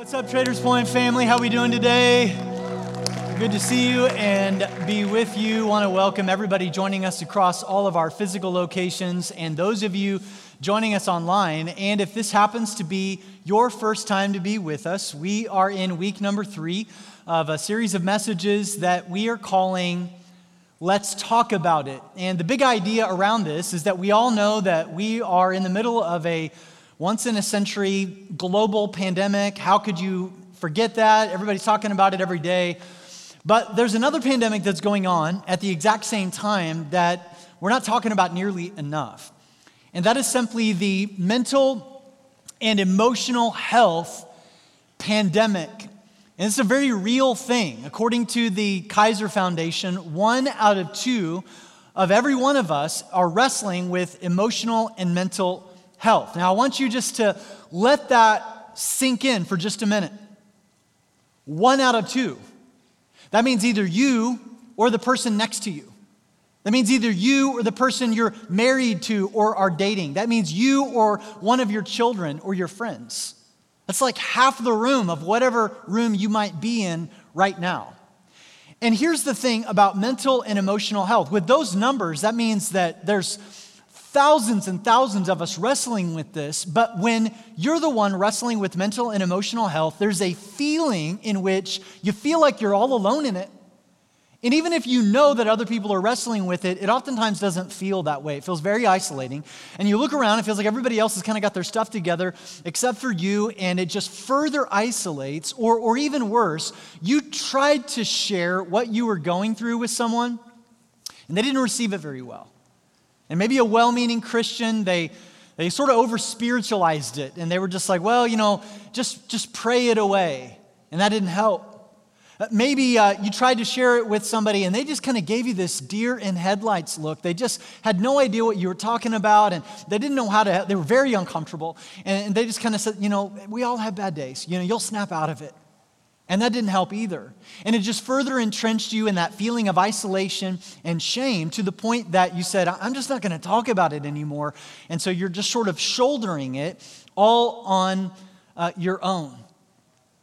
What's up, Traders Point family? How we doing today? Good to see you and be with you. Want to welcome everybody joining us across all of our physical locations and those of you joining us online. And if this happens to be your first time to be with us, we are in week number three of a series of messages that we are calling Let's Talk About It. And the big idea around this is that we all know that we are in the middle of a once in a century global pandemic. How could you forget that? Everybody's talking about it every day. But there's another pandemic that's going on at the exact same time that we're not talking about nearly enough. And that is simply the mental and emotional health pandemic. And it's a very real thing. According to the Kaiser Foundation, one out of two of every one of us are wrestling with emotional and mental health. Now, I want you just to let that sink in for just a minute. One out of two. That means either you or the person next to you. That means either you or the person you're married to or are dating. That means you or one of your children or your friends. That's like half the room of whatever room you might be in right now. And here's the thing about mental and emotional health. With those numbers, that means that there's thousands and thousands of us wrestling with this, but when you're the one wrestling with mental and emotional health, there's a feeling in which you feel like you're all alone in it. And even if you know that other people are wrestling with it, it oftentimes doesn't feel that way. It feels very isolating. And you look around, it feels like everybody else has kind of got their stuff together except for you, and it just further isolates. Or, or even worse, you tried to share what you were going through with someone, and they didn't receive it very well. And maybe a well meaning Christian, they, they sort of over spiritualized it, and they were just like, well, you know, just, just pray it away. And that didn't help. Uh, maybe uh, you tried to share it with somebody and they just kind of gave you this deer in headlights look. They just had no idea what you were talking about and they didn't know how to, they were very uncomfortable. And they just kind of said, you know, we all have bad days. You know, you'll snap out of it. And that didn't help either. And it just further entrenched you in that feeling of isolation and shame to the point that you said, I'm just not going to talk about it anymore. And so you're just sort of shouldering it all on uh, your own.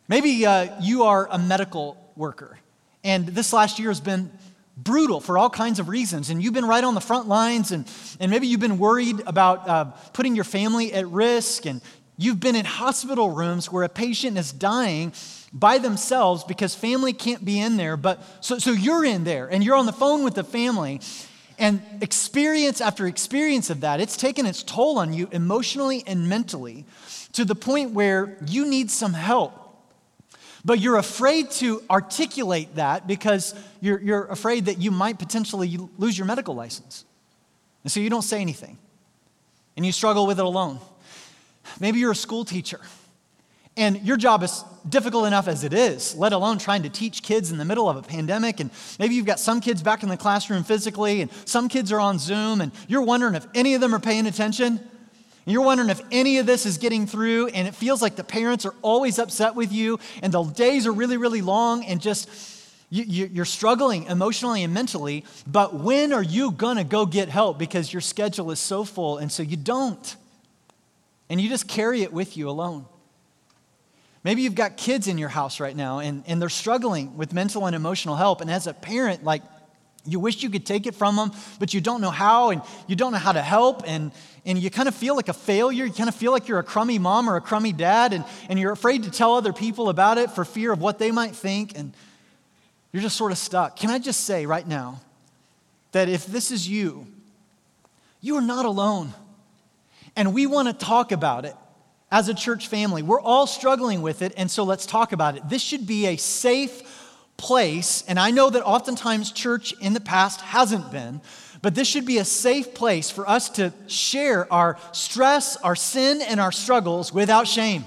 Maybe uh, you are a medical worker. And this last year has been brutal for all kinds of reasons. And you've been right on the front lines, and, and maybe you've been worried about uh, putting your family at risk, and you've been in hospital rooms where a patient is dying by themselves because family can't be in there. But so, so you're in there, and you're on the phone with the family. And experience after experience of that, it's taken its toll on you emotionally and mentally to the point where you need some help but you're afraid to articulate that because you're, you're afraid that you might potentially lose your medical license. And so you don't say anything. And you struggle with it alone. Maybe you're a school teacher. And your job is difficult enough as it is, let alone trying to teach kids in the middle of a pandemic. And maybe you've got some kids back in the classroom physically, and some kids are on Zoom, and you're wondering if any of them are paying attention. And you're wondering if any of this is getting through, and it feels like the parents are always upset with you, and the days are really, really long, and just you, are struggling emotionally and mentally. But when are you to go get help? Because your schedule is so full, and so you don't. And you just carry it with you alone. Maybe you've got kids in your house right now, and, and they're struggling with mental and emotional help. And as a parent, like, you wish you could take it from them, but you don't know how, and you don't know how to help, and, and you kind of feel like a failure. You kind of feel like you're a crummy mom or a crummy dad, and, and you're afraid to tell other people about it for fear of what they might think, and you're just sort of stuck. Can I just say right now that if this is you, you are not alone. And we want to talk about it as a church family. We're all struggling with it, and so let's talk about it. This should be a safe place, and I know that oftentimes church in the past hasn't been, but this should be a safe place for us to share our stress, our sin, and our struggles without shame.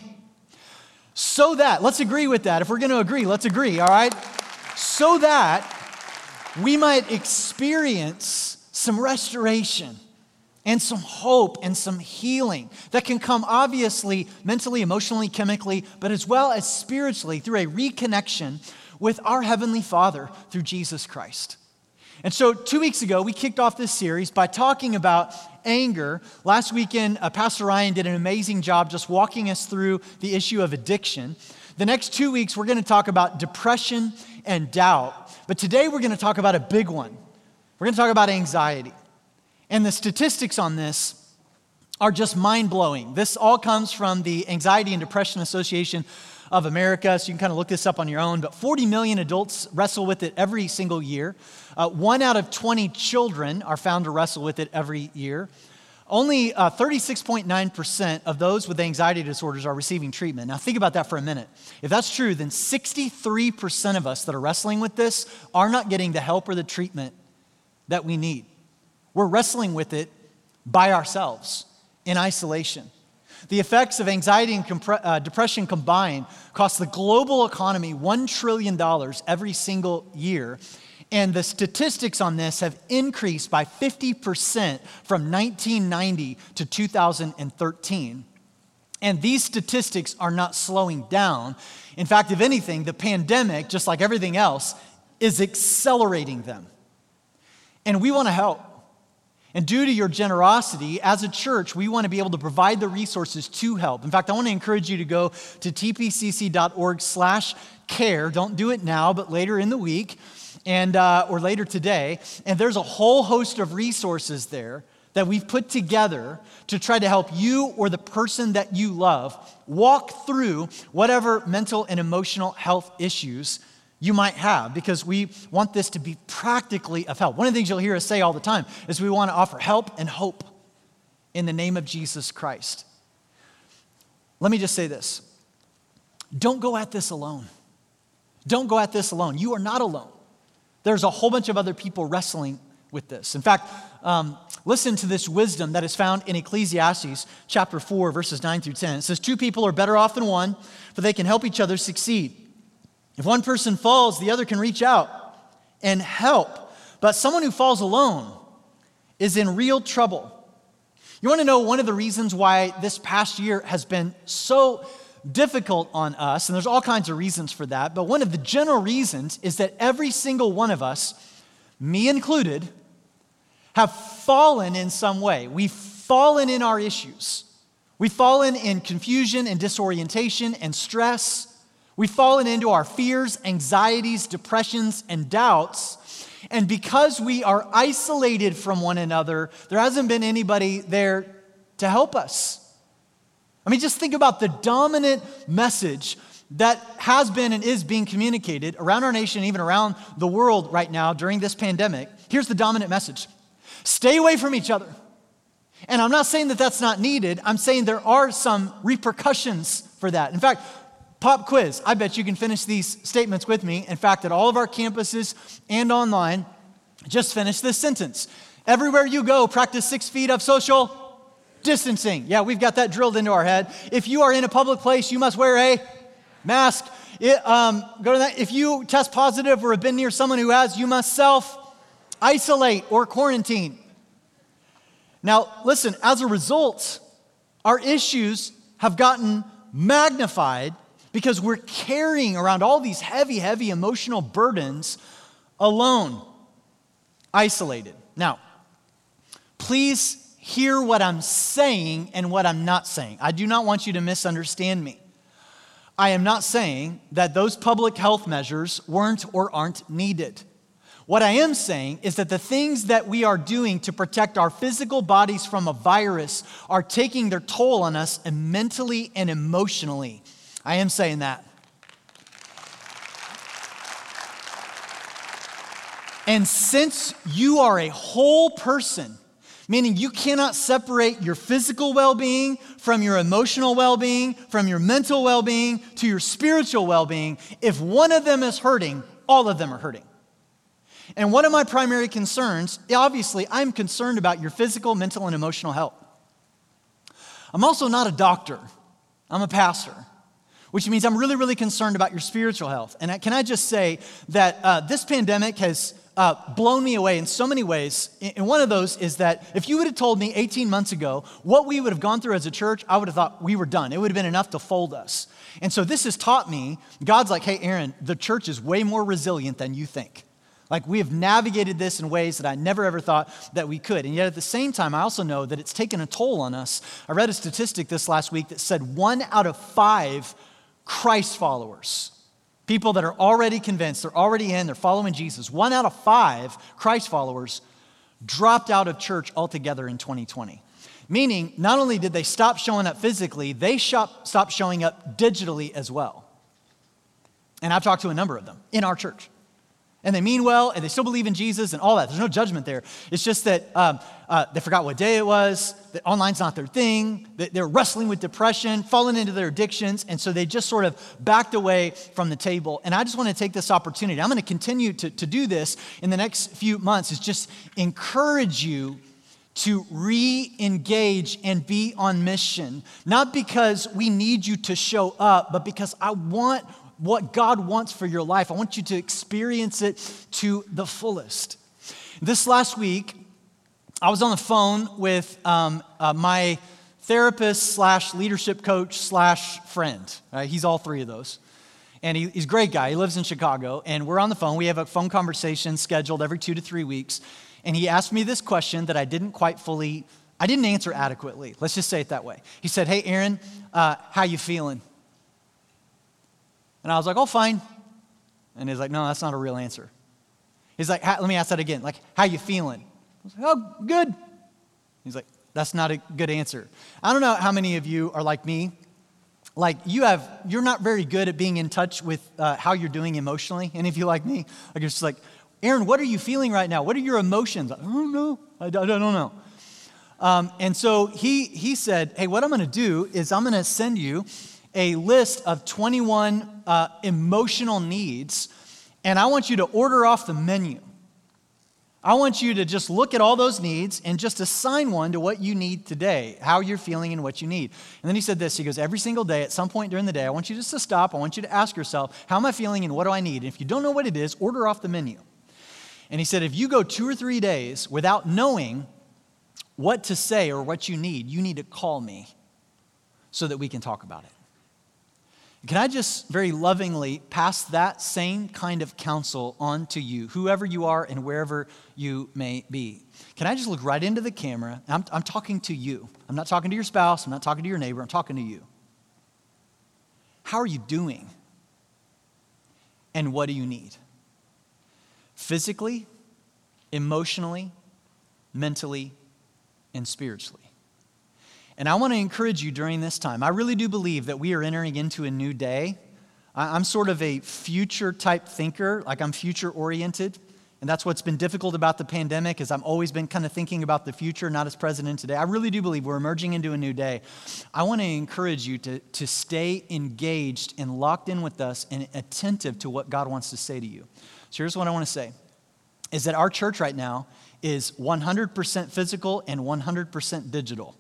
So that, let's agree with that. If we're going to agree, let's agree, all right? So that we might experience some restoration and some hope and some healing that can come obviously mentally, emotionally, chemically, but as well as spiritually through a reconnection with our Heavenly Father through Jesus Christ. And so, two weeks ago, we kicked off this series by talking about anger. Last weekend, uh, Pastor Ryan did an amazing job just walking us through the issue of addiction. The next two weeks, we're going to talk about depression and doubt. But today, we're going to talk about a big one. We're going to talk about anxiety. And the statistics on this are just mind blowing. This all comes from the Anxiety and Depression Association of America, so you can kind of look this up on your own. But 40 million adults wrestle with it every single year. Uh, one out of 20 children are found to wrestle with it every year. Only uh, 36.9% of those with anxiety disorders are receiving treatment. Now, think about that for a minute. If that's true, then 63% of us that are wrestling with this are not getting the help or the treatment that we need. We're wrestling with it by ourselves in isolation. The effects of anxiety and compre- uh, depression combined cost the global economy $1 trillion every single year. And the statistics on this have increased by 50% from 1990 to 2013. And these statistics are not slowing down. In fact, if anything, the pandemic, just like everything else, is accelerating them. And we want to help. And due to your generosity, as a church, we want to be able to provide the resources to help. In fact, I want to encourage you to go to tpcc.org slash care. Don't do it now, but later in the week and, uh, or later today. And there's a whole host of resources there that we've put together to try to help you or the person that you love walk through whatever mental and emotional health issues you might have because we want this to be practically of help. One of the things you'll hear us say all the time is we want to offer help and hope in the name of Jesus Christ. Let me just say this don't go at this alone. Don't go at this alone. You are not alone. There's a whole bunch of other people wrestling with this. In fact, um, listen to this wisdom that is found in Ecclesiastes chapter 4, verses 9 through 10. It says, Two people are better off than one, for they can help each other succeed. If one person falls, the other can reach out and help. But someone who falls alone is in real trouble. You want to know one of the reasons why this past year has been so difficult on us, and there's all kinds of reasons for that, but one of the general reasons is that every single one of us, me included, have fallen in some way. We've fallen in our issues. We've fallen in confusion and disorientation and stress. We've fallen into our fears, anxieties, depressions, and doubts. And because we are isolated from one another, there hasn't been anybody there to help us. I mean, just think about the dominant message that has been and is being communicated around our nation, even around the world right now during this pandemic. Here's the dominant message stay away from each other. And I'm not saying that that's not needed, I'm saying there are some repercussions for that. In fact, Pop quiz. I bet you can finish these statements with me. In fact, at all of our campuses and online, just finish this sentence. Everywhere you go, practice six feet of social distancing. Yeah, we've got that drilled into our head. If you are in a public place, you must wear a mask. It, um, go to that. If you test positive or have been near someone who has, you must self isolate or quarantine. Now, listen, as a result, our issues have gotten magnified because we're carrying around all these heavy, heavy emotional burdens alone, isolated. Now, please hear what I'm saying and what I'm not saying. I do not want you to misunderstand me. I am not saying that those public health measures weren't or aren't needed. What I am saying is that the things that we are doing to protect our physical bodies from a virus are taking their toll on us and mentally and emotionally. I am saying that. And since you are a whole person, meaning you cannot separate your physical well being from your emotional well being, from your mental well being to your spiritual well being, if one of them is hurting, all of them are hurting. And one of my primary concerns, obviously, I'm concerned about your physical, mental, and emotional health. I'm also not a doctor, I'm a pastor which means I'm really, really concerned about your spiritual health. And can I just say that uh, this pandemic has uh, blown me away in so many ways. And one of those is that if you would have told me 18 months ago what we would have gone through as a church, I would have thought we were done. It would have been enough to fold us. And so this has taught me God's like, hey, Aaron, the church is way more resilient than you think. Like we have navigated this in ways that I never ever thought that we could. And yet at the same time, I also know that it's taken a toll on us. I read a statistic this last week that said one out of five Christ followers, people that are already convinced, they're already in, they're following Jesus. One out of five Christ followers dropped out of church altogether in 2020. Meaning, not only did they stop showing up physically, they shop, stopped showing up digitally as well. And I've talked to a number of them in our church. And they mean well, and they still believe in Jesus and all that. There's no judgment there. It's just that um, uh, they forgot what day it was, that online's not their thing, that they're wrestling with depression, falling into their addictions, and so they just sort of backed away from the table. And I just want to take this opportunity. I'm going to continue to, to do this in the next few months, is just encourage you to re engage and be on mission. Not because we need you to show up, but because I want what God wants for your life. I want you to experience it to the fullest. This last week, I was on the phone with um, uh, my therapist slash leadership coach slash friend. Uh, he's all three of those. And he, he's a great guy. He lives in Chicago. And we're on the phone. We have a phone conversation scheduled every two to three weeks. And he asked me this question that I didn't quite fully, I didn't answer adequately. Let's just say it that way. He said, Hey, Aaron, uh, how you feeling? And I was like, oh, fine. And he's like, no, that's not a real answer. He's like, let me ask that again. Like, how you feeling? I was like, oh, good. He's like, that's not a good answer. I don't know how many of you are like me. Like you have, you're not very good at being in touch with uh, how you're doing emotionally. And if you like me? Like it's just like, Aaron, what are you feeling right now? What are your emotions? I don't know. I don't, know. Um, and so he he said, hey, what I'm going to do is I'm going to send you a list of 21 uh, emotional needs, and I want you to order off the menu. I want you to just look at all those needs and just assign one to what you need today, how you're feeling and what you need. And then he said this He goes, Every single day, at some point during the day, I want you just to stop. I want you to ask yourself, How am I feeling and what do I need? And if you don't know what it is, order off the menu. And he said, If you go two or three days without knowing what to say or what you need, you need to call me so that we can talk about it. Can I just very lovingly pass that same kind of counsel on to you, whoever you are and wherever you may be? Can I just look right into the camera? I'm, I'm talking to you. I'm not talking to your spouse. I'm not talking to your neighbor. I'm talking to you. How are you doing? And what do you need? Physically, emotionally, mentally, and spiritually. And I want to encourage you during this time. I really do believe that we are entering into a new day. I'm sort of a future type thinker, like I'm future oriented. And that's what's been difficult about the pandemic is I've always been kind of thinking about the future, not as present today. I really do believe we're emerging into a new day. I want to encourage you to, to stay engaged and locked in with us and attentive to what God wants to say to you. So here's what I want to say is that our church right now is 100% physical and 100% digital.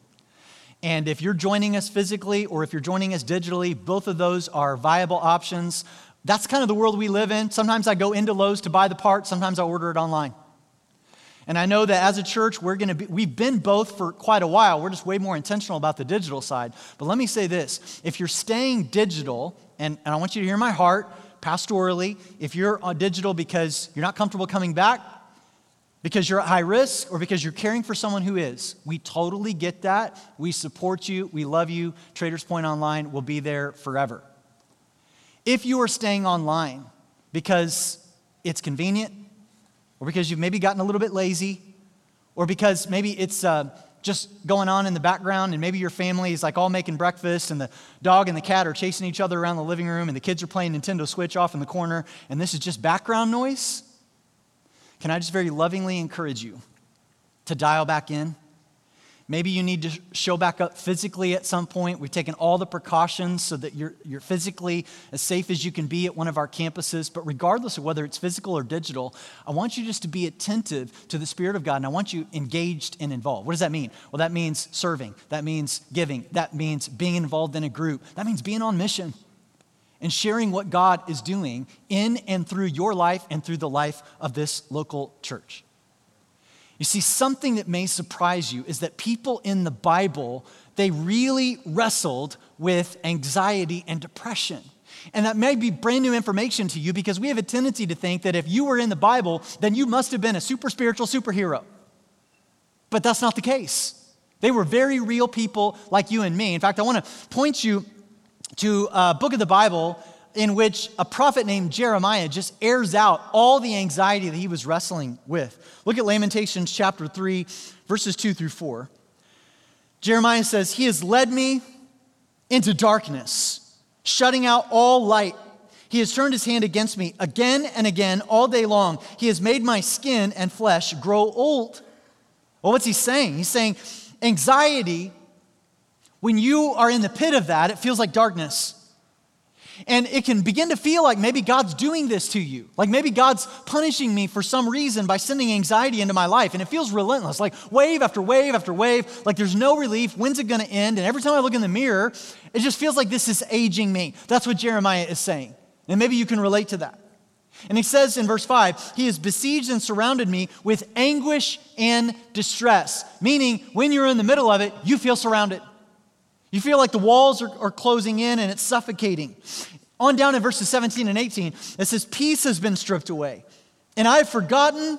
And if you're joining us physically or if you're joining us digitally, both of those are viable options. That's kind of the world we live in. Sometimes I go into Lowe's to buy the part, sometimes I order it online. And I know that as a church, we're going to be, we've been both for quite a while. We're just way more intentional about the digital side. But let me say this if you're staying digital, and, and I want you to hear my heart pastorally, if you're uh, digital because you're not comfortable coming back, because you're at high risk or because you're caring for someone who is. We totally get that. We support you. We love you. Traders Point Online will be there forever. If you are staying online because it's convenient, or because you've maybe gotten a little bit lazy, or because maybe it's uh, just going on in the background, and maybe your family is like all making breakfast, and the dog and the cat are chasing each other around the living room, and the kids are playing Nintendo Switch off in the corner, and this is just background noise can I just very lovingly encourage you to dial back in? Maybe you need to show back up physically at some point. We've taken all the precautions so that you're, you're physically as safe as you can be at one of our campuses. But regardless of whether it's physical or digital, I want you just to be attentive to the Spirit of God and I want you engaged and involved. What does that mean? Well, that means serving, that means giving, that means being involved in a group, that means being on mission and sharing what God is doing in and through your life and through the life of this local church. You see, something that may surprise you is that people in the Bible, they really wrestled with anxiety and depression. And that may be brand new information to you because we have a tendency to think that if you were in the Bible, then you must have been a super spiritual superhero. But that's not the case. They were very real people like you and me. In fact, I want to point you to a book of the Bible in which a prophet named Jeremiah just airs out all the anxiety that he was wrestling with. Look at Lamentations chapter 3, verses 2 through 4. Jeremiah says, He has led me into darkness, shutting out all light. He has turned his hand against me again and again all day long. He has made my skin and flesh grow old. Well, what's he saying? He's saying anxiety, when you are in the pit of that, it feels like darkness. And it can begin to feel like maybe God's doing this to you. Like maybe God's punishing me for some reason by sending anxiety into my life. And it feels relentless, like wave after wave after wave. Like there's no relief. When's it going to end? And every time I look in the mirror, it just feels like this is aging me. That's what Jeremiah is saying. And maybe you can relate to that. And he says in verse 5, He has besieged and surrounded me with anguish and distress. Meaning, when you're in the middle of it, you feel surrounded. You feel like the walls are, are closing in and it's suffocating. On down in verses 17 and 18, it says, Peace has been stripped away, and I have forgotten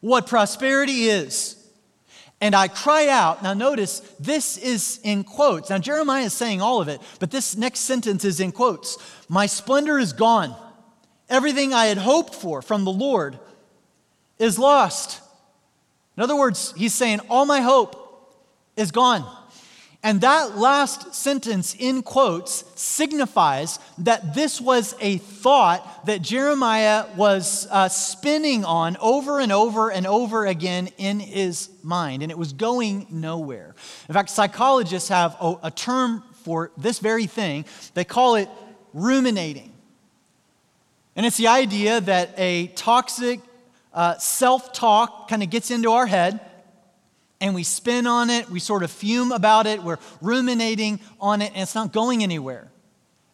what prosperity is. And I cry out. Now, notice this is in quotes. Now, Jeremiah is saying all of it, but this next sentence is in quotes. My splendor is gone. Everything I had hoped for from the Lord is lost. In other words, he's saying, All my hope is gone. And that last sentence in quotes signifies that this was a thought that Jeremiah was uh, spinning on over and over and over again in his mind, and it was going nowhere. In fact, psychologists have a, a term for this very thing, they call it ruminating. And it's the idea that a toxic uh, self talk kind of gets into our head and we spin on it, we sort of fume about it, we're ruminating on it, and it's not going anywhere.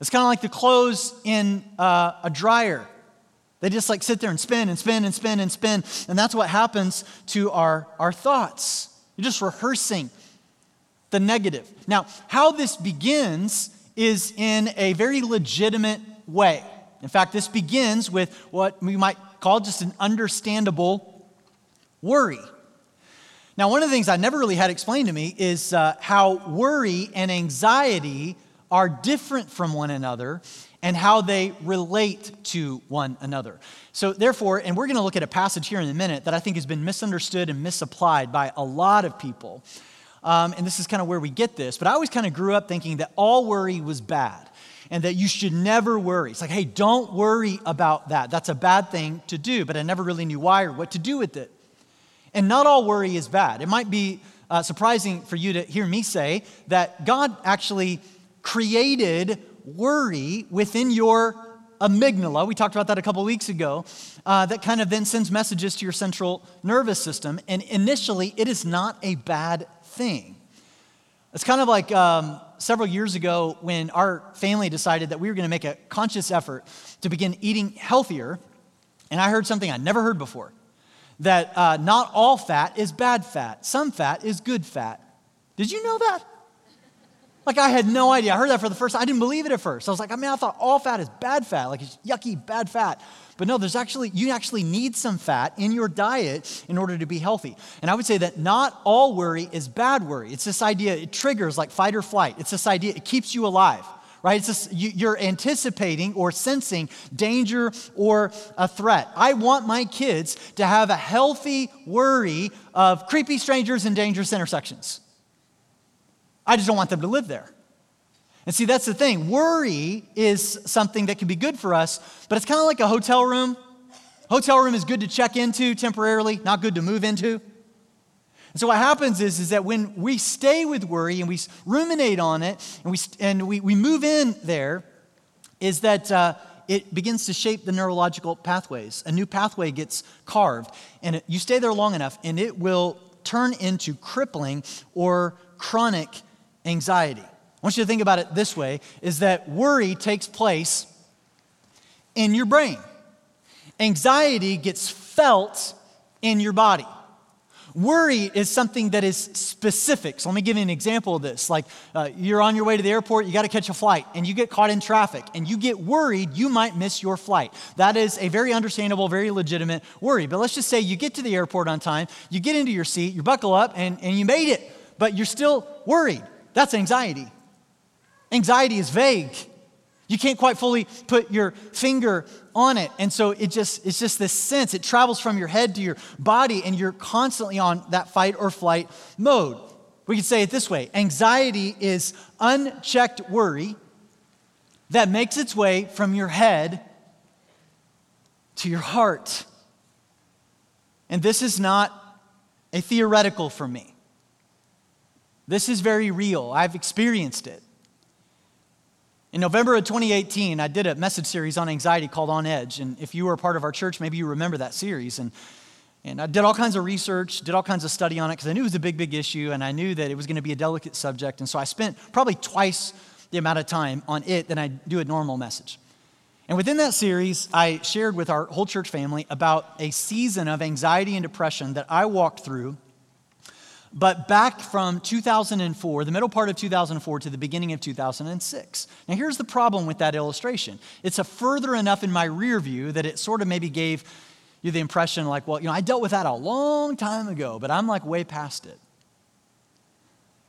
It's kind of like the clothes in uh, a dryer. They just like sit there and spin and spin and spin and spin. And that's what happens to our, our thoughts. You're just rehearsing the negative. Now, how this begins is in a very legitimate way. In fact, this begins with what we might call just an understandable worry. Now, one of the things I never really had explained to me is uh, how worry and anxiety are different from one another and how they relate to one another. So, therefore, and we're going to look at a passage here in a minute that I think has been misunderstood and misapplied by a lot of people. Um, and this is kind of where we get this. But I always kind of grew up thinking that all worry was bad and that you should never worry. It's like, hey, don't worry about that. That's a bad thing to do. But I never really knew why or what to do with it. And not all worry is bad. It might be uh, surprising for you to hear me say that God actually created worry within your amygdala. We talked about that a couple weeks ago. Uh, that kind of then sends messages to your central nervous system. And initially, it is not a bad thing. It's kind of like um, several years ago when our family decided that we were going to make a conscious effort to begin eating healthier. And I heard something I'd never heard before that uh, not all fat is bad fat, some fat is good fat. Did you know that? Like, I had no idea. I heard that for the first time. I didn't believe it at first. I was like, I mean, I thought all fat is bad fat, like it's yucky, bad fat. But no, there's actually, you actually need some fat in your diet in order to be healthy. And I would say that not all worry is bad worry. It's this idea, it triggers like fight or flight. It's this idea, it keeps you alive right? It's just, you, are anticipating or sensing danger or a threat. I want my kids to have a healthy worry of creepy strangers and dangerous intersections. I just don't want them to live there. And see, that's the thing. Worry is something that can be good for us, but it's kind of like a hotel room. Hotel room is good to check into temporarily, not good to move into. And so what happens is, is that when we stay with worry and we ruminate on it and we, and we, we move in there, is that uh, it begins to shape the neurological pathways. A new pathway gets carved, and it, you stay there long enough, and it will turn into crippling or chronic anxiety. I want you to think about it this way is that worry takes place in your brain. Anxiety gets felt in your body. Worry is something that is specific. So let me give you an example of this. Like uh, you're on your way to the airport, you got to catch a flight, and you get caught in traffic, and you get worried you might miss your flight. That is a very understandable, very legitimate worry. But let's just say you get to the airport on time, you get into your seat, you buckle up, and, and you made it, but you're still worried. That's anxiety. Anxiety is vague. You can't quite fully put your finger on it. And so it just it's just this sense. It travels from your head to your body and you're constantly on that fight or flight mode. We could say it this way. Anxiety is unchecked worry that makes its way from your head to your heart. And this is not a theoretical for me. This is very real. I've experienced it. In November of 2018, I did a message series on anxiety called On Edge. And if you were a part of our church, maybe you remember that series. And, and I did all kinds of research, did all kinds of study on it because I knew it was a big, big issue and I knew that it was going to be a delicate subject. And so I spent probably twice the amount of time on it than I do a normal message. And within that series, I shared with our whole church family about a season of anxiety and depression that I walked through but back from 2004, the middle part of 2004 to the beginning of 2006. Now, here's the problem with that illustration it's a further enough in my rear view that it sort of maybe gave you the impression like, well, you know, I dealt with that a long time ago, but I'm like way past it.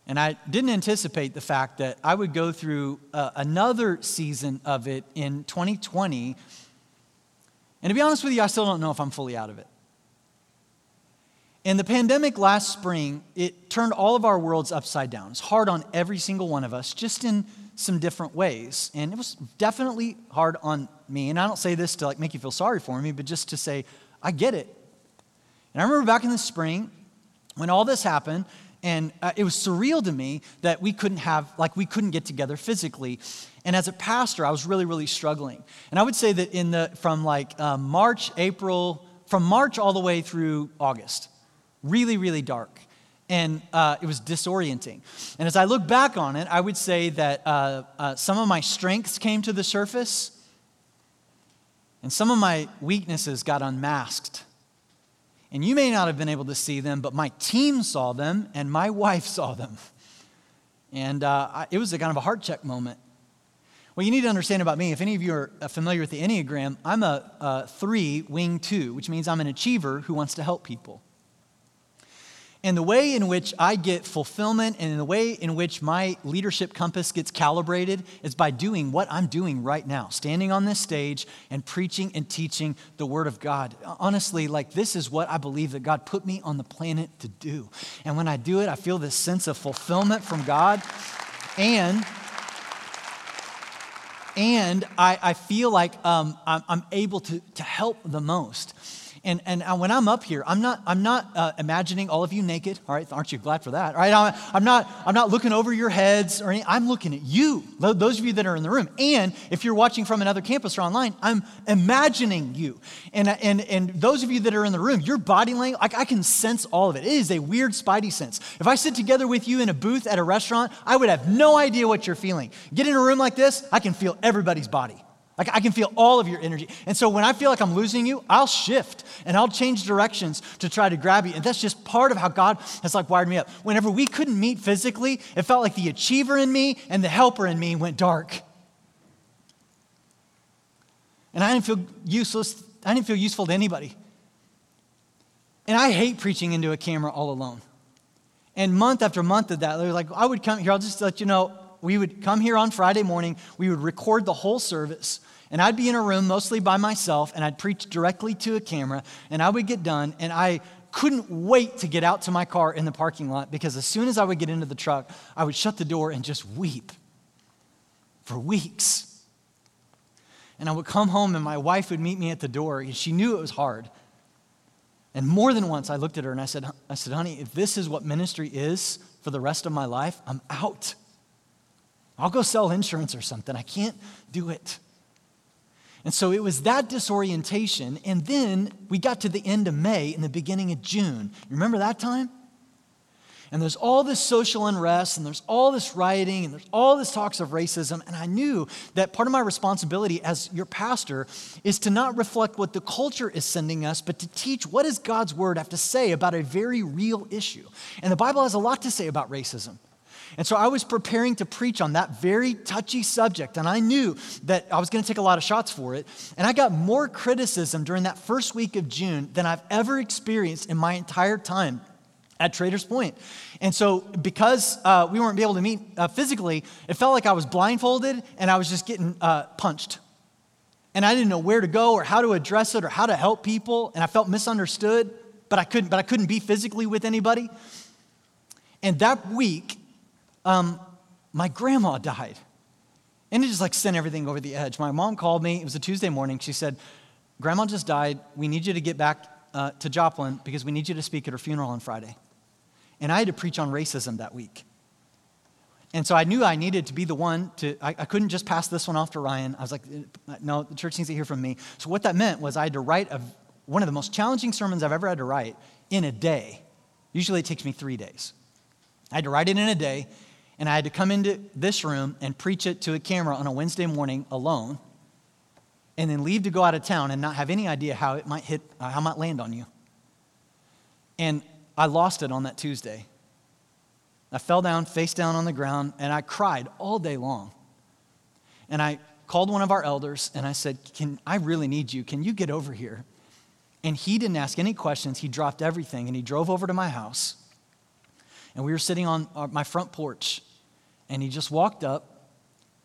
And I didn't anticipate the fact that I would go through uh, another season of it in 2020. And to be honest with you, I still don't know if I'm fully out of it. And the pandemic last spring, it turned all of our worlds upside down. It's hard on every single one of us, just in some different ways. And it was definitely hard on me. And I don't say this to like make you feel sorry for me, but just to say, I get it. And I remember back in the spring when all this happened, and uh, it was surreal to me that we couldn't have, like, we couldn't get together physically. And as a pastor, I was really, really struggling. And I would say that in the, from like um, March, April, from March all the way through August, really, really dark. And uh, it was disorienting. And as I look back on it, I would say that uh, uh, some of my strengths came to the surface, and some of my weaknesses got unmasked. And you may not have been able to see them, but my team saw them, and my wife saw them. And uh, it was a kind of a heart check moment. Well, you need to understand about me, if any of you are uh, familiar with the Enneagram, I'm a, a three, wing two, which means I'm an achiever who wants to help people. And the way in which I get fulfillment and the way in which my leadership compass gets calibrated is by doing what I'm doing right now, standing on this stage and preaching and teaching the Word of God. Honestly, like this is what I believe that God put me on the planet to do. And when I do it, I feel this sense of fulfillment from God. And and I, I feel like um, I'm, I'm able to, to help the most. And, and when I'm up here, I'm not, I'm not uh, imagining all of you naked. All right, aren't you glad for that? Right, I'm, I'm, not, I'm not looking over your heads or anything. I'm looking at you, those of you that are in the room. And if you're watching from another campus or online, I'm imagining you. And, and, and those of you that are in the room, your body language, I can sense all of it. It is a weird spidey sense. If I sit together with you in a booth at a restaurant, I would have no idea what you're feeling. Get in a room like this, I can feel everybody's body. Like I can feel all of your energy. And so when I feel like I'm losing you, I'll shift and I'll change directions to try to grab you. And that's just part of how God has like wired me up. Whenever we couldn't meet physically, it felt like the achiever in me and the helper in me went dark. And I didn't feel useless. I didn't feel useful to anybody. And I hate preaching into a camera all alone. And month after month of that, they were like I would come here, I'll just let you know, we would come here on Friday morning, we would record the whole service, and I'd be in a room mostly by myself, and I'd preach directly to a camera, and I would get done, and I couldn't wait to get out to my car in the parking lot because as soon as I would get into the truck, I would shut the door and just weep for weeks. And I would come home, and my wife would meet me at the door, and she knew it was hard. And more than once, I looked at her and I said, I said, honey, if this is what ministry is for the rest of my life, I'm out. I'll go sell insurance or something. I can't do it. And so it was that disorientation. And then we got to the end of May and the beginning of June. You remember that time? And there's all this social unrest, and there's all this rioting, and there's all this talks of racism. And I knew that part of my responsibility as your pastor is to not reflect what the culture is sending us, but to teach what does God's word have to say about a very real issue. And the Bible has a lot to say about racism. And so I was preparing to preach on that very touchy subject, and I knew that I was going to take a lot of shots for it. And I got more criticism during that first week of June than I've ever experienced in my entire time at Traders Point. And so, because uh, we weren't able to meet uh, physically, it felt like I was blindfolded and I was just getting uh, punched. And I didn't know where to go or how to address it or how to help people. And I felt misunderstood, but I couldn't, but I couldn't be physically with anybody. And that week, um, my grandma died. And it just like sent everything over the edge. My mom called me. It was a Tuesday morning. She said, Grandma just died. We need you to get back uh, to Joplin because we need you to speak at her funeral on Friday. And I had to preach on racism that week. And so I knew I needed to be the one to, I, I, couldn't just pass this one off to Ryan. I was like, no, the church needs to hear from me. So what that meant was I had to write a, one of the most challenging sermons I've ever had to write in a day. Usually it takes me three days. I had to write it in a day, and I had to come into this room and preach it to a camera on a Wednesday morning alone, and then leave to go out of town and not have any idea how it might hit, uh, how it might land on you. And I lost it on that Tuesday. I fell down, face down on the ground, and I cried all day long. And I called one of our elders and I said, Can I really need you? Can you get over here? And he didn't ask any questions. He dropped everything and he drove over to my house. And we were sitting on uh, my front porch. And he just walked up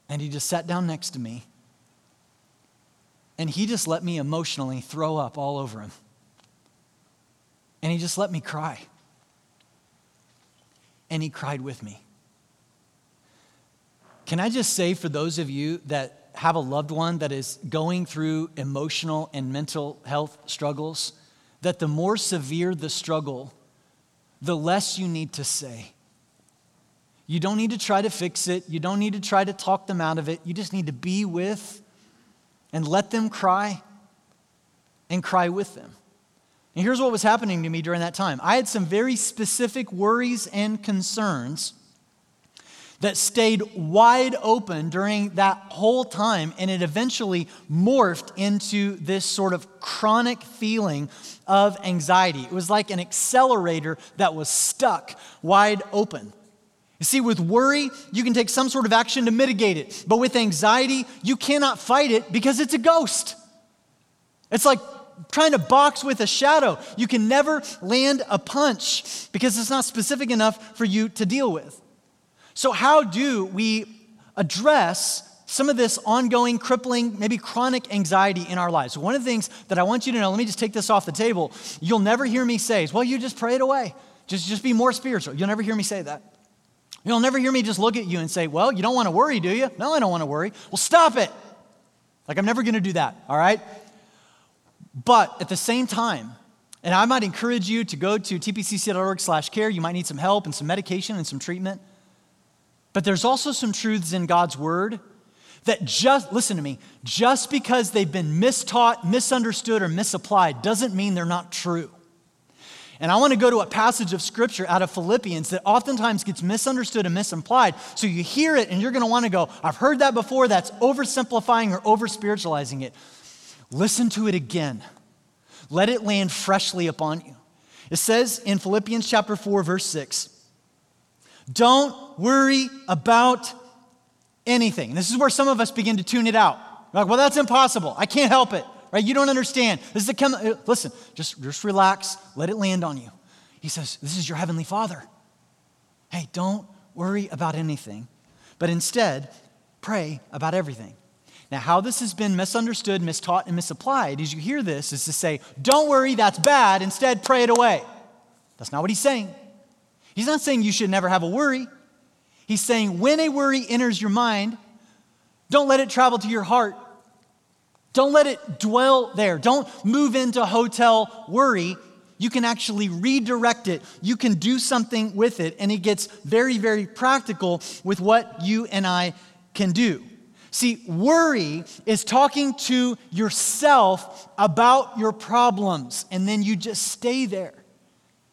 and he just sat down next to me. And he just let me emotionally throw up all over him. And he just let me cry. And he cried with me. Can I just say for those of you that have a loved one that is going through emotional and mental health struggles, that the more severe the struggle, the less you need to say. You don't need to try to fix it. You don't need to try to talk them out of it. You just need to be with and let them cry and cry with them. And here's what was happening to me during that time I had some very specific worries and concerns that stayed wide open during that whole time, and it eventually morphed into this sort of chronic feeling of anxiety. It was like an accelerator that was stuck wide open. You see, with worry, you can take some sort of action to mitigate it, but with anxiety, you cannot fight it because it's a ghost. It's like trying to box with a shadow. You can never land a punch because it's not specific enough for you to deal with. So, how do we address some of this ongoing, crippling, maybe chronic anxiety in our lives? One of the things that I want you to know, let me just take this off the table. You'll never hear me say well, you just pray it away. Just, just be more spiritual. You'll never hear me say that. You'll never hear me just look at you and say, well, you don't want to worry, do you? No, I don't want to worry. Well, stop it. Like, I'm never going to do that, all right? But at the same time, and I might encourage you to go to tpcc.org slash care. You might need some help and some medication and some treatment. But there's also some truths in God's word that just, listen to me, just because they've been mistaught, misunderstood, or misapplied doesn't mean they're not true. And I want to go to a passage of scripture out of Philippians that oftentimes gets misunderstood and misapplied. So you hear it and you're going to want to go, I've heard that before, that's oversimplifying or over spiritualizing it. Listen to it again. Let it land freshly upon you. It says in Philippians chapter 4 verse 6, don't worry about anything. This is where some of us begin to tune it out. We're like, well, that's impossible. I can't help it. Right? You don't understand. This is a chem- uh, listen, just, just relax, let it land on you. He says, This is your heavenly father. Hey, don't worry about anything, but instead, pray about everything. Now, how this has been misunderstood, mistaught, and misapplied as you hear this is to say, don't worry, that's bad. Instead, pray it away. That's not what he's saying. He's not saying you should never have a worry. He's saying when a worry enters your mind, don't let it travel to your heart. Don't let it dwell there. Don't move into hotel worry. You can actually redirect it. You can do something with it. And it gets very, very practical with what you and I can do. See, worry is talking to yourself about your problems, and then you just stay there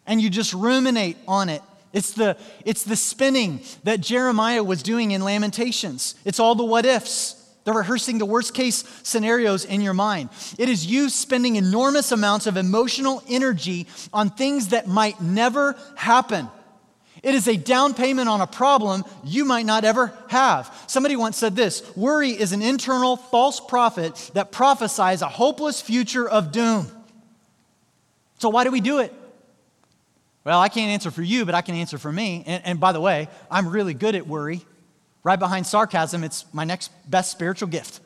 and you just ruminate on it. It's the, it's the spinning that Jeremiah was doing in Lamentations. It's all the what ifs. They're rehearsing the worst case scenarios in your mind. It is you spending enormous amounts of emotional energy on things that might never happen. It is a down payment on a problem you might not ever have. Somebody once said this worry is an internal false prophet that prophesies a hopeless future of doom. So, why do we do it? Well, I can't answer for you, but I can answer for me. And, and by the way, I'm really good at worry. Right behind sarcasm, it's my next best spiritual gift.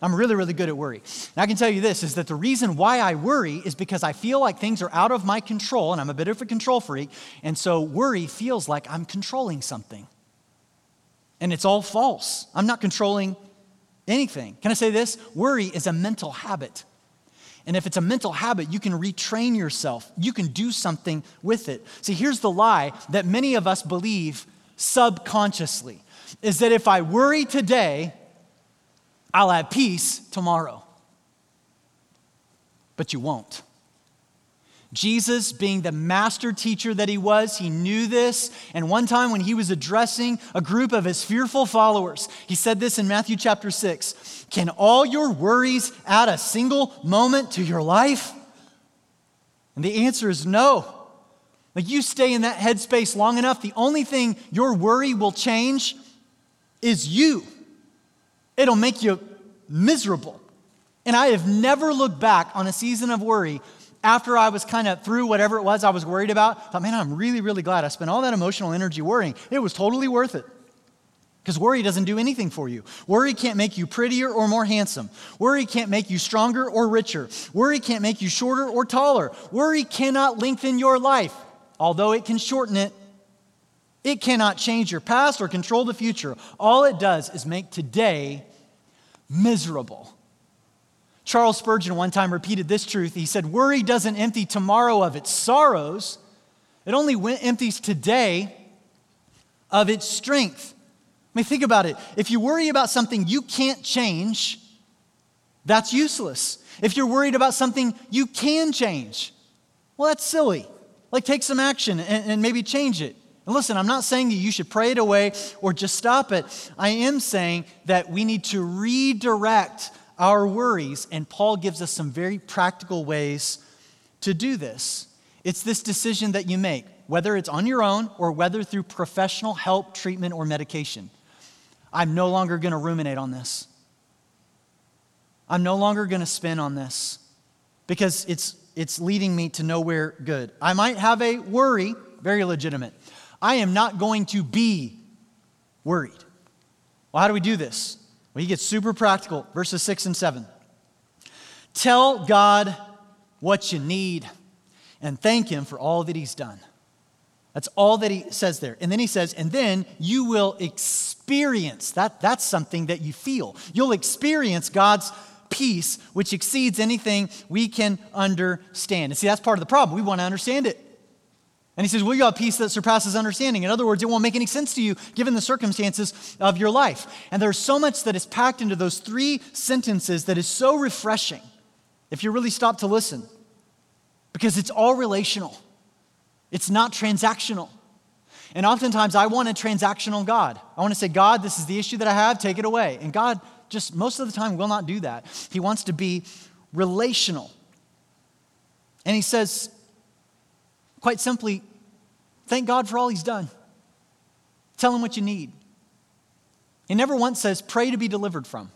I'm really, really good at worry. And I can tell you this is that the reason why I worry is because I feel like things are out of my control, and I'm a bit of a control freak. And so worry feels like I'm controlling something. And it's all false. I'm not controlling anything. Can I say this? Worry is a mental habit. And if it's a mental habit, you can retrain yourself. You can do something with it. See, here's the lie that many of us believe subconsciously is that if I worry today, I'll have peace tomorrow. But you won't. Jesus, being the master teacher that he was, he knew this. And one time when he was addressing a group of his fearful followers, he said this in Matthew chapter 6 Can all your worries add a single moment to your life? And the answer is no. Like you stay in that headspace long enough, the only thing your worry will change is you. It'll make you miserable. And I have never looked back on a season of worry after I was kind of through whatever it was I was worried about. Thought, man, I'm really, really glad I spent all that emotional energy worrying. It was totally worth it. Because worry doesn't do anything for you. Worry can't make you prettier or more handsome. Worry can't make you stronger or richer. Worry can't make you shorter or taller. Worry cannot lengthen your life, although it can shorten it. It cannot change your past or control the future. All it does is make today miserable. Charles Spurgeon one time repeated this truth. He said, Worry doesn't empty tomorrow of its sorrows, it only empties today of its strength. I mean, think about it. If you worry about something you can't change, that's useless. If you're worried about something you can change, well, that's silly. Like, take some action and, and maybe change it. And listen, I'm not saying that you should pray it away or just stop it. I am saying that we need to redirect our worries, and Paul gives us some very practical ways to do this. It's this decision that you make, whether it's on your own or whether through professional help, treatment, or medication. I'm no longer going to ruminate on this. I'm no longer going to spin on this because it's, it's leading me to nowhere good. I might have a worry, very legitimate. I am not going to be worried. Well, how do we do this? Well, he gets super practical, verses 6 and 7. Tell God what you need and thank Him for all that He's done. That's all that he says there. And then he says, and then you will experience that. That's something that you feel. You'll experience God's peace, which exceeds anything we can understand. And see, that's part of the problem. We want to understand it. And he says, Well, you have peace that surpasses understanding. In other words, it won't make any sense to you given the circumstances of your life. And there's so much that is packed into those three sentences that is so refreshing if you really stop to listen, because it's all relational, it's not transactional. And oftentimes, I want a transactional God. I want to say, God, this is the issue that I have, take it away. And God just most of the time will not do that. He wants to be relational. And he says, Quite simply, thank God for all He's done. Tell Him what you need. He never once says, pray to be delivered from.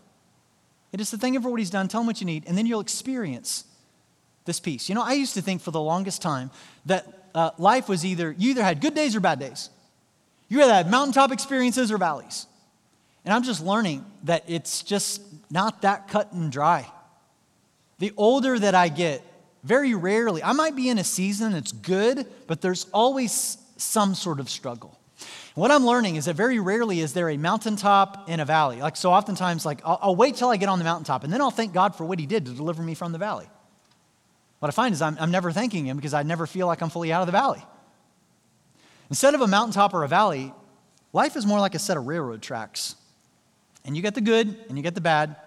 It is the thing of what He's done, tell Him what you need, and then you'll experience this peace. You know, I used to think for the longest time that uh, life was either, you either had good days or bad days. You either had mountaintop experiences or valleys. And I'm just learning that it's just not that cut and dry. The older that I get, very rarely, I might be in a season that's good, but there's always some sort of struggle. What I'm learning is that very rarely is there a mountaintop in a valley. Like, so oftentimes, like, I'll, I'll wait till I get on the mountaintop and then I'll thank God for what He did to deliver me from the valley. What I find is I'm, I'm never thanking Him because I never feel like I'm fully out of the valley. Instead of a mountaintop or a valley, life is more like a set of railroad tracks. And you get the good and you get the bad,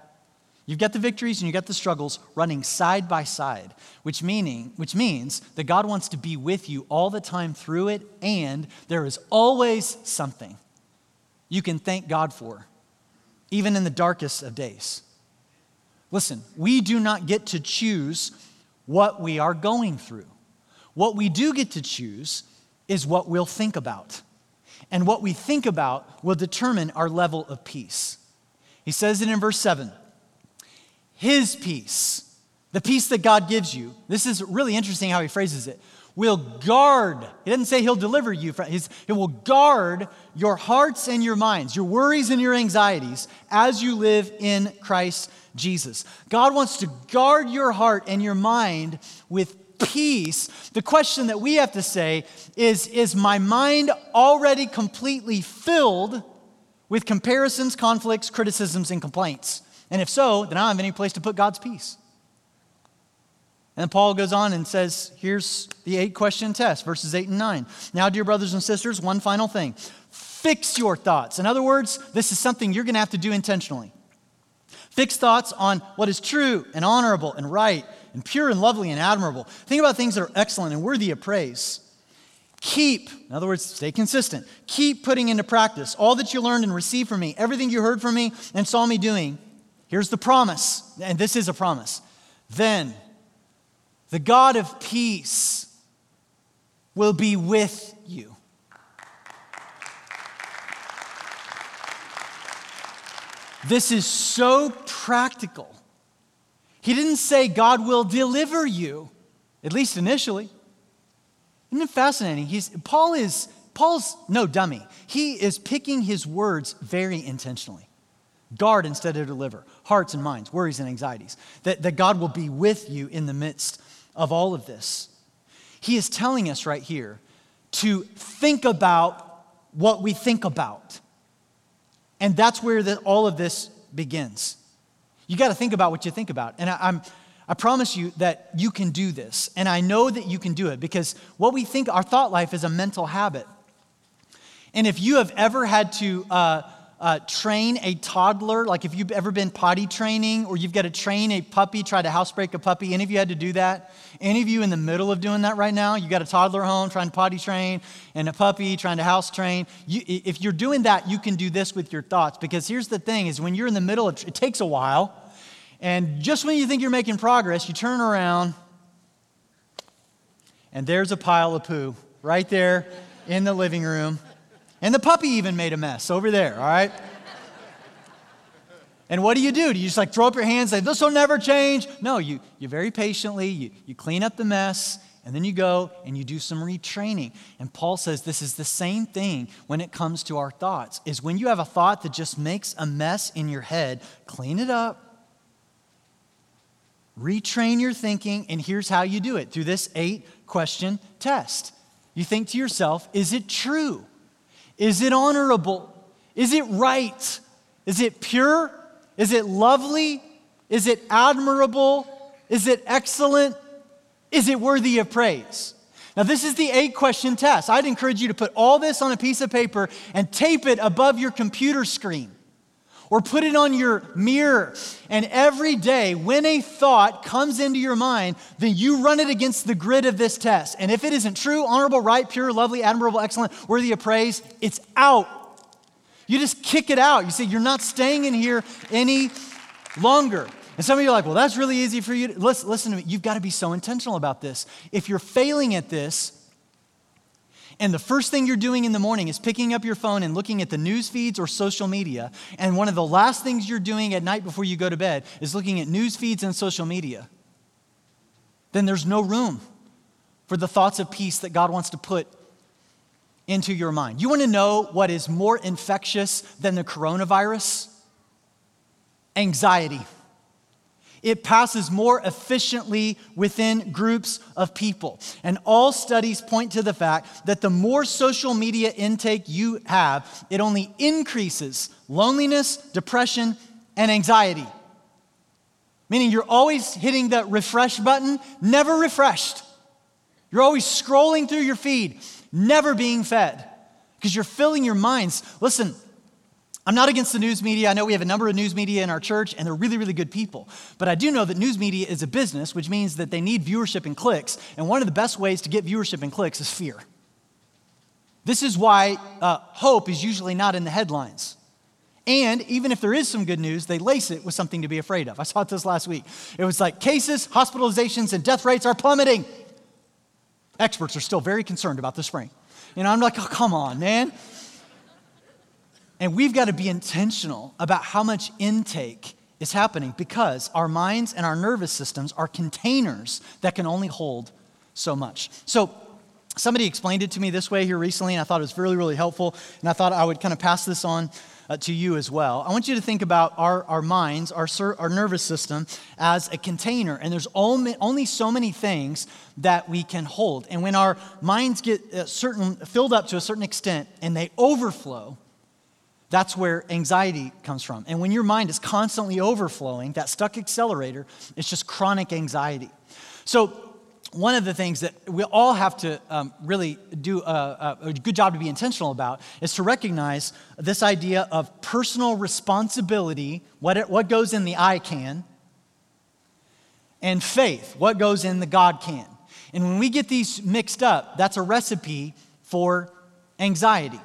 You've got the victories and you've got the struggles running side by side, which, meaning, which means that God wants to be with you all the time through it, and there is always something you can thank God for, even in the darkest of days. Listen, we do not get to choose what we are going through. What we do get to choose is what we'll think about. And what we think about will determine our level of peace. He says it in verse 7 his peace, the peace that God gives you, this is really interesting how he phrases it, will guard. He doesn't say he'll deliver you from his, he will guard your hearts and your minds, your worries and your anxieties as you live in Christ Jesus. God wants to guard your heart and your mind with peace. The question that we have to say is Is my mind already completely filled with comparisons, conflicts, criticisms, and complaints? And if so, then I don't have any place to put God's peace. And Paul goes on and says, here's the eight question test, verses 8 and 9. Now, dear brothers and sisters, one final thing fix your thoughts. In other words, this is something you're going to have to do intentionally. Fix thoughts on what is true and honorable and right and pure and lovely and admirable. Think about things that are excellent and worthy of praise. Keep, in other words, stay consistent. Keep putting into practice all that you learned and received from me, everything you heard from me and saw me doing. Here's the promise, and this is a promise. Then the God of peace will be with you. This is so practical. He didn't say God will deliver you, at least initially. Isn't it fascinating? He's, Paul is Paul's no dummy. He is picking his words very intentionally. Guard instead of deliver. Hearts and minds, worries and anxieties. That, that God will be with you in the midst of all of this. He is telling us right here to think about what we think about. And that's where the, all of this begins. You got to think about what you think about. And I, I'm, I promise you that you can do this. And I know that you can do it because what we think, our thought life is a mental habit. And if you have ever had to, uh, uh, train a toddler, like if you've ever been potty training or you've got to train a puppy, try to housebreak a puppy, any of you had to do that? Any of you in the middle of doing that right now? You got a toddler home trying to potty train and a puppy trying to house train. You, if you're doing that, you can do this with your thoughts because here's the thing is when you're in the middle of, it takes a while. And just when you think you're making progress, you turn around and there's a pile of poo right there in the living room. And the puppy even made a mess over there, all right? And what do you do? Do you just like throw up your hands and say, this will never change? No, you, you very patiently, you, you clean up the mess, and then you go and you do some retraining. And Paul says this is the same thing when it comes to our thoughts, is when you have a thought that just makes a mess in your head, clean it up, retrain your thinking, and here's how you do it through this eight question test. You think to yourself, is it true? Is it honorable? Is it right? Is it pure? Is it lovely? Is it admirable? Is it excellent? Is it worthy of praise? Now, this is the eight question test. I'd encourage you to put all this on a piece of paper and tape it above your computer screen or put it on your mirror. And every day, when a thought comes into your mind, then you run it against the grid of this test. And if it isn't true, honorable, right, pure, lovely, admirable, excellent, worthy of praise, it's out. You just kick it out. You say, You're not staying in here any longer. And some of you are like, Well, that's really easy for you. To... Listen, listen to me. You've got to be so intentional about this. If you're failing at this, and the first thing you're doing in the morning is picking up your phone and looking at the news feeds or social media, and one of the last things you're doing at night before you go to bed is looking at news feeds and social media, then there's no room for the thoughts of peace that God wants to put into your mind. You want to know what is more infectious than the coronavirus? Anxiety. It passes more efficiently within groups of people. And all studies point to the fact that the more social media intake you have, it only increases loneliness, depression, and anxiety. Meaning you're always hitting the refresh button, never refreshed. You're always scrolling through your feed, never being fed because you're filling your minds. Listen, I'm not against the news media. I know we have a number of news media in our church, and they're really, really good people. But I do know that news media is a business, which means that they need viewership and clicks. And one of the best ways to get viewership and clicks is fear. This is why uh, hope is usually not in the headlines. And even if there is some good news, they lace it with something to be afraid of. I saw this last week. It was like cases, hospitalizations, and death rates are plummeting. Experts are still very concerned about the spring. You know, I'm like, oh, come on, man. And we've got to be intentional about how much intake is happening because our minds and our nervous systems are containers that can only hold so much. So, somebody explained it to me this way here recently, and I thought it was really, really helpful. And I thought I would kind of pass this on uh, to you as well. I want you to think about our, our minds, our, our nervous system, as a container. And there's only, only so many things that we can hold. And when our minds get uh, certain, filled up to a certain extent and they overflow, that's where anxiety comes from. And when your mind is constantly overflowing, that stuck accelerator, it's just chronic anxiety. So, one of the things that we all have to um, really do a, a, good job to be intentional about is to recognize this idea of personal responsibility, what, it, what goes in the I can, and faith, what goes in the God can. And when we get these mixed up, that's a recipe for anxiety.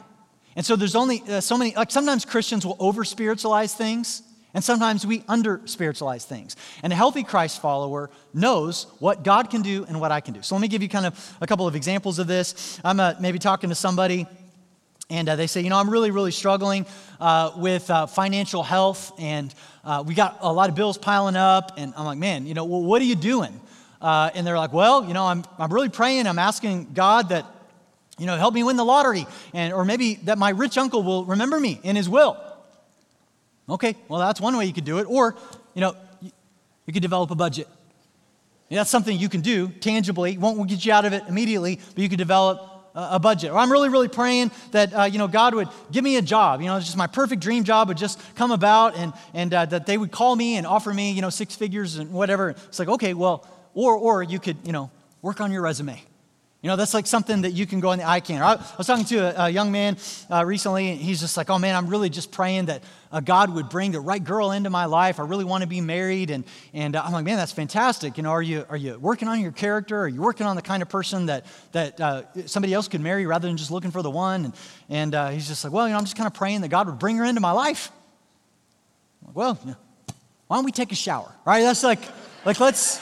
And so there's only uh, so many, like sometimes Christians will over spiritualize things, and sometimes we under spiritualize things. And a healthy Christ follower knows what God can do and what I can do. So let me give you kind of a couple of examples of this. I'm uh, maybe talking to somebody. And uh, they say, you know, I'm really, really struggling uh, with uh, financial health, and uh, we got a lot of bills piling up. And I'm like, man, you know, well, what are you doing? Uh, and they're like, well, you know, I'm, I'm really praying. I'm asking God that you know, help me win the lottery, and, or maybe that my rich uncle will remember me in his will. Okay, well, that's one way you could do it. Or, you know, you could develop a budget. And that's something you can do tangibly. Won't get you out of it immediately, but you could develop a budget. Or I'm really, really praying that, uh, you know, God would give me a job. You know, just my perfect dream job would just come about and, and uh, that they would call me and offer me, you know, six figures and whatever. It's like, okay, well, or, or you could, you know, work on your resume. You know, that's like something that you can go in the I can. I was talking to a, a young man uh, recently, and he's just like, oh man, I'm really just praying that uh, God would bring the right girl into my life. I really want to be married. And, and uh, I'm like, man, that's fantastic. You know, are you, are you working on your character? Are you working on the kind of person that, that uh, somebody else could marry rather than just looking for the one? And, and uh, he's just like, well, you know, I'm just kind of praying that God would bring her into my life. Like, well, why don't we take a shower? Right? That's like, like let's,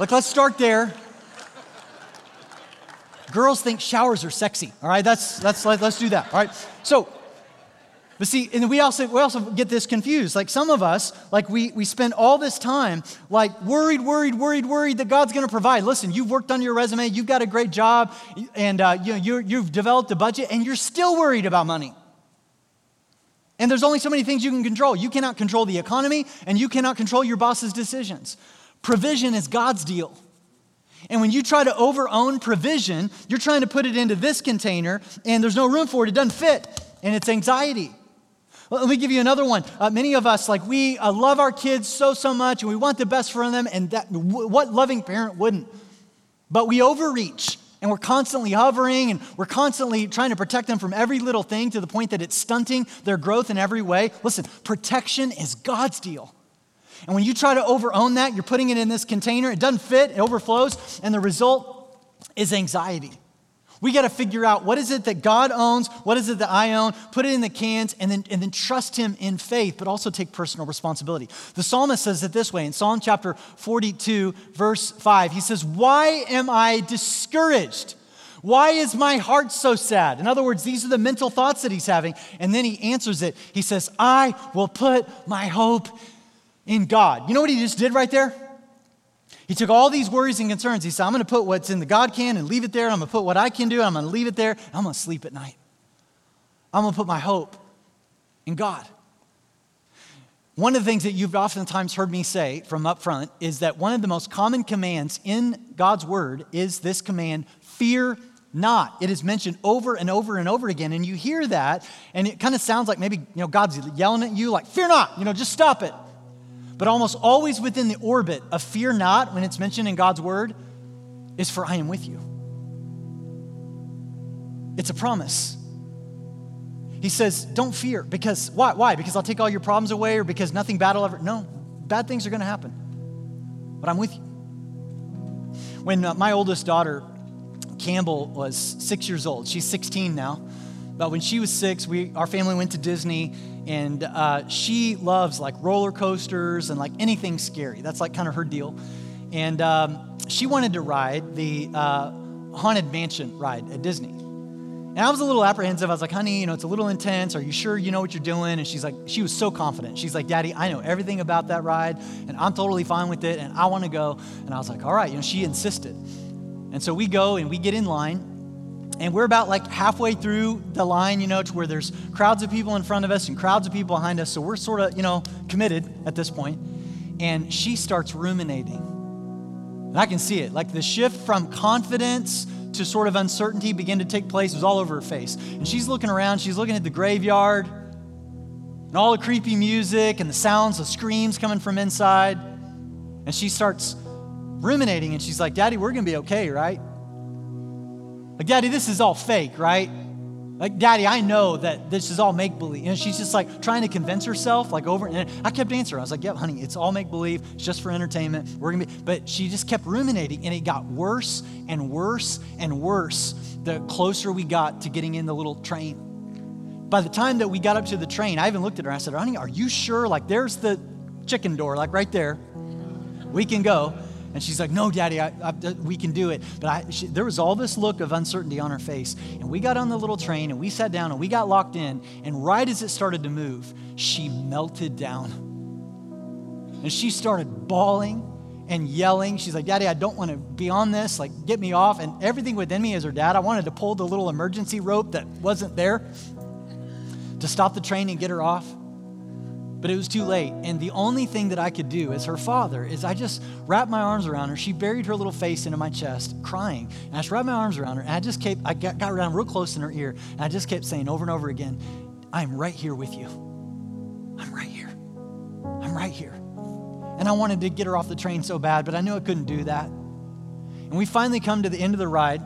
like, let's start there. Girls think showers are sexy. All right, that's, that's let, us do that. All right. So, but see, and we also, we also get this confused. Like some of us, like we, we spend all this time like worried, worried, worried, worried that God's going to provide. Listen, you've worked on your resume, you've got a great job, and uh, you know, you you've developed a budget, and you're still worried about money. And there's only so many things you can control. You cannot control the economy, and you cannot control your boss's decisions. Provision is God's deal. And when you try to overown provision, you're trying to put it into this container and there's no room for it. It doesn't fit. And it's anxiety. Well, let me give you another one. Uh, many of us, like, we uh, love our kids so, so much and we want the best for them. And that, w- what loving parent wouldn't? But we overreach and we're constantly hovering and we're constantly trying to protect them from every little thing to the point that it's stunting their growth in every way. Listen, protection is God's deal. And when you try to overown that, you're putting it in this container, it doesn't fit, it overflows, and the result is anxiety. We got to figure out what is it that God owns, what is it that I own, put it in the cans, and then, and then trust Him in faith, but also take personal responsibility. The psalmist says it this way in Psalm chapter 42, verse 5. He says, Why am I discouraged? Why is my heart so sad? In other words, these are the mental thoughts that he's having. And then he answers it. He says, I will put my hope in God. You know what he just did right there? He took all these worries and concerns. He said, I'm going to put what's in the God can and leave it there. I'm going to put what I can do. And I'm going to leave it there. I'm going to sleep at night. I'm going to put my hope in God. One of the things that you've oftentimes heard me say from up front is that one of the most common commands in God's word is this command fear not. It is mentioned over and over and over again. And you hear that, and it kind of sounds like maybe you know, God's yelling at you, like, fear not, you know, just stop it but almost always within the orbit of fear not, when it's mentioned in God's word, is for I am with you. It's a promise. He says, Don't fear. Because, why? Why? Because I'll take all your problems away or because nothing bad will ever. No, bad things are going to happen. But I'm with you. When uh, my oldest daughter, Campbell, was six years old, she's 16 now. But when she was six, we, our family went to Disney and uh, she loves like roller coasters and like anything scary. That's like kind of her deal. And um, she wanted to ride the uh, Haunted Mansion ride at Disney. And I was a little apprehensive. I was like, honey, you know, it's a little intense. Are you sure you know what you're doing? And she's like, she was so confident. She's like, Daddy, I know everything about that ride and I'm totally fine with it and I want to go. And I was like, all right, you know, she insisted. And so we go and we get in line And we're about like halfway through the line, you know, to where there's crowds of people in front of us and crowds of people behind us. So we're sort of, you know, committed at this point. And she starts ruminating. And I can see it. Like the shift from confidence to sort of uncertainty began to take place. It was all over her face. And she's looking around, she's looking at the graveyard and all the creepy music and the sounds of screams coming from inside. And she starts ruminating and she's like, Daddy, we're going to be okay, right? Like, Daddy, this is all fake, right? Like, Daddy, I know that this is all make believe. And she's just like trying to convince herself, like over. And I kept answering. I was like, Yep, yeah, honey, it's all make believe. It's just for entertainment. We're gonna be. But she just kept ruminating, and it got worse and worse and worse the closer we got to getting in the little train. By the time that we got up to the train, I even looked at her. And I said, Honey, are you sure? Like, there's the chicken door, like right there. We can go. And she's like, No, Daddy, I, I, we can do it. But I, she, there was all this look of uncertainty on her face. And we got on the little train and we sat down and we got locked in. And right as it started to move, she melted down. And she started bawling and yelling. She's like, Daddy, I don't want to be on this. Like, get me off. And everything within me as her dad, I wanted to pull the little emergency rope that wasn't there to stop the train and get her off but it was too late. And the only thing that I could do as her father is I just wrapped my arms around her. She buried her little face into my chest, crying. And I just wrapped my arms around her. And I just kept, I got, got around real close in her ear. And I just kept saying over and over again, I'm right here with you. I'm right here. I'm right here. And I wanted to get her off the train so bad, but I knew I couldn't do that. And we finally come to the end of the ride.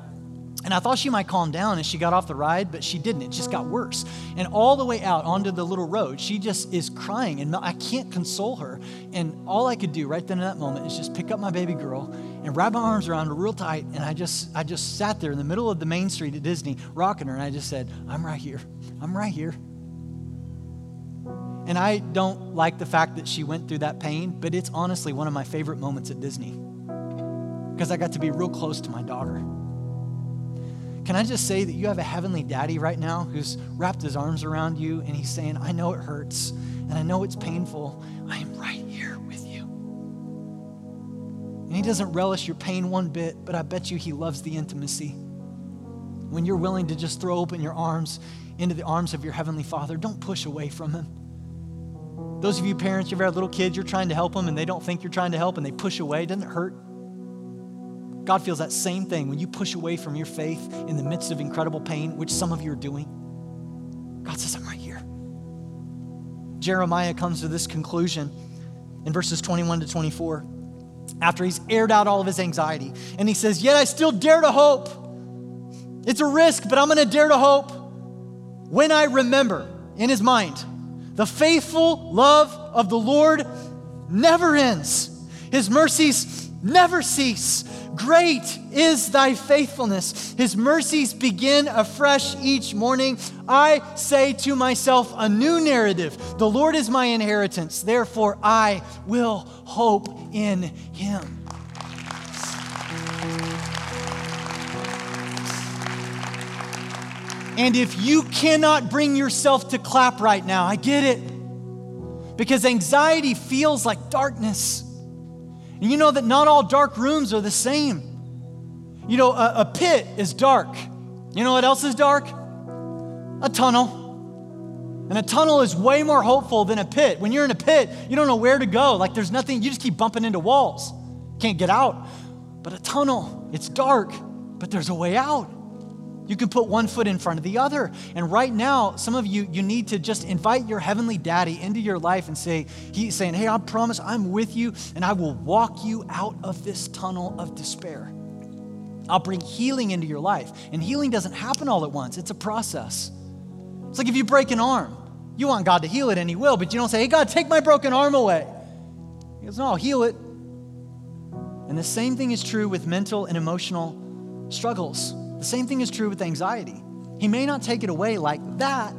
And I thought she might calm down as she got off the ride, but she didn't. It just got worse. And all the way out onto the little road, she just is crying, and I can't console her. And all I could do right then in that moment is just pick up my baby girl and wrap my arms around her real tight. And I just, I just sat there in the middle of the main street at Disney, rocking her, and I just said, "I'm right here. I'm right here." And I don't like the fact that she went through that pain, but it's honestly one of my favorite moments at Disney because I got to be real close to my daughter. Can I just say that you have a heavenly daddy right now who's wrapped his arms around you and he's saying, I know it hurts and I know it's painful. I am right here with you. And he doesn't relish your pain one bit, but I bet you he loves the intimacy. When you're willing to just throw open your arms into the arms of your heavenly father, don't push away from him. Those of you parents, you've had little kids, you're trying to help them and they don't think you're trying to help and they push away. Doesn't hurt? God feels that same thing when you push away from your faith in the midst of incredible pain, which some of you are doing. God says, I'm right here. Jeremiah comes to this conclusion in verses 21 to 24 after he's aired out all of his anxiety. And he says, Yet I still dare to hope. It's a risk, but I'm going to dare to hope when I remember in his mind the faithful love of the Lord never ends. His mercies never cease. Great is thy faithfulness. His mercies begin afresh each morning. I say to myself, a new narrative. The Lord is my inheritance. Therefore, I will hope in him. And if you cannot bring yourself to clap right now, I get it. Because anxiety feels like darkness. And you know that not all dark rooms are the same. You know, a, a pit is dark. You know what else is dark? A tunnel. And a tunnel is way more hopeful than a pit. When you're in a pit, you don't know where to go. Like there's nothing, you just keep bumping into walls. Can't get out. But a tunnel, it's dark, but there's a way out. You can put one foot in front of the other. And right now, some of you, you need to just invite your heavenly daddy into your life and say, He's saying, Hey, I promise I'm with you and I will walk you out of this tunnel of despair. I'll bring healing into your life. And healing doesn't happen all at once, it's a process. It's like if you break an arm, you want God to heal it and He will, but you don't say, Hey, God, take my broken arm away. He goes, No, I'll heal it. And the same thing is true with mental and emotional struggles. The same thing is true with anxiety. He may not take it away like that.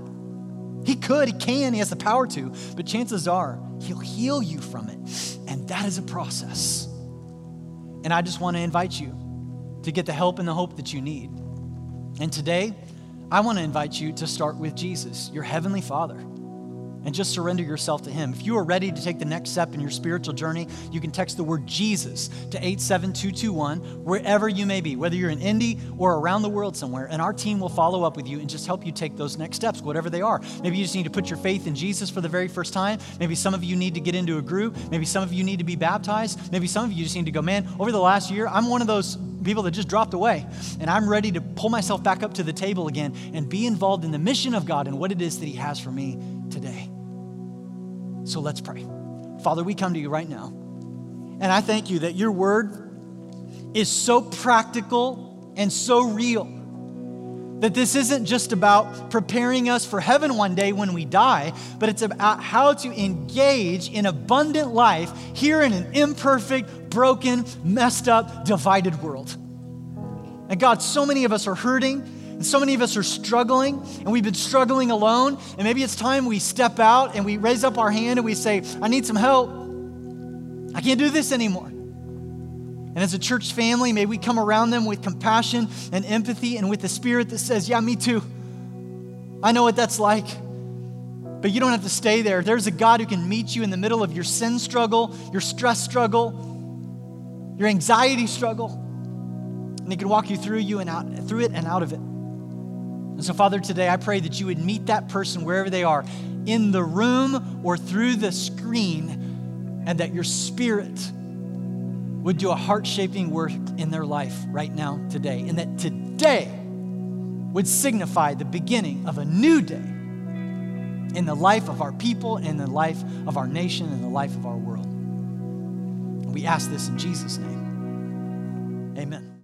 He could, he can, he has the power to, but chances are he'll heal you from it. And that is a process. And I just want to invite you to get the help and the hope that you need. And today, I want to invite you to start with Jesus, your heavenly Father. And just surrender yourself to Him. If you are ready to take the next step in your spiritual journey, you can text the word Jesus to 87221, wherever you may be, whether you're in Indy or around the world somewhere, and our team will follow up with you and just help you take those next steps, whatever they are. Maybe you just need to put your faith in Jesus for the very first time. Maybe some of you need to get into a group. Maybe some of you need to be baptized. Maybe some of you just need to go, man, over the last year, I'm one of those people that just dropped away, and I'm ready to pull myself back up to the table again and be involved in the mission of God and what it is that He has for me today. So let's pray. Father, we come to you right now. And I thank you that your word is so practical and so real. That this isn't just about preparing us for heaven one day when we die, but it's about how to engage in abundant life here in an imperfect, broken, messed up, divided world. And God, so many of us are hurting and so many of us are struggling, and we've been struggling alone. And maybe it's time we step out and we raise up our hand and we say, I need some help. I can't do this anymore. And as a church family, may we come around them with compassion and empathy and with the spirit that says, Yeah, me too. I know what that's like. But you don't have to stay there. There's a God who can meet you in the middle of your sin struggle, your stress struggle, your anxiety struggle. And he can walk you through you and out through it and out of it. And so, Father, today I pray that you would meet that person wherever they are, in the room or through the screen, and that your spirit would do a heart shaping work in their life right now, today. And that today would signify the beginning of a new day in the life of our people, in the life of our nation, in the life of our world. We ask this in Jesus' name. Amen.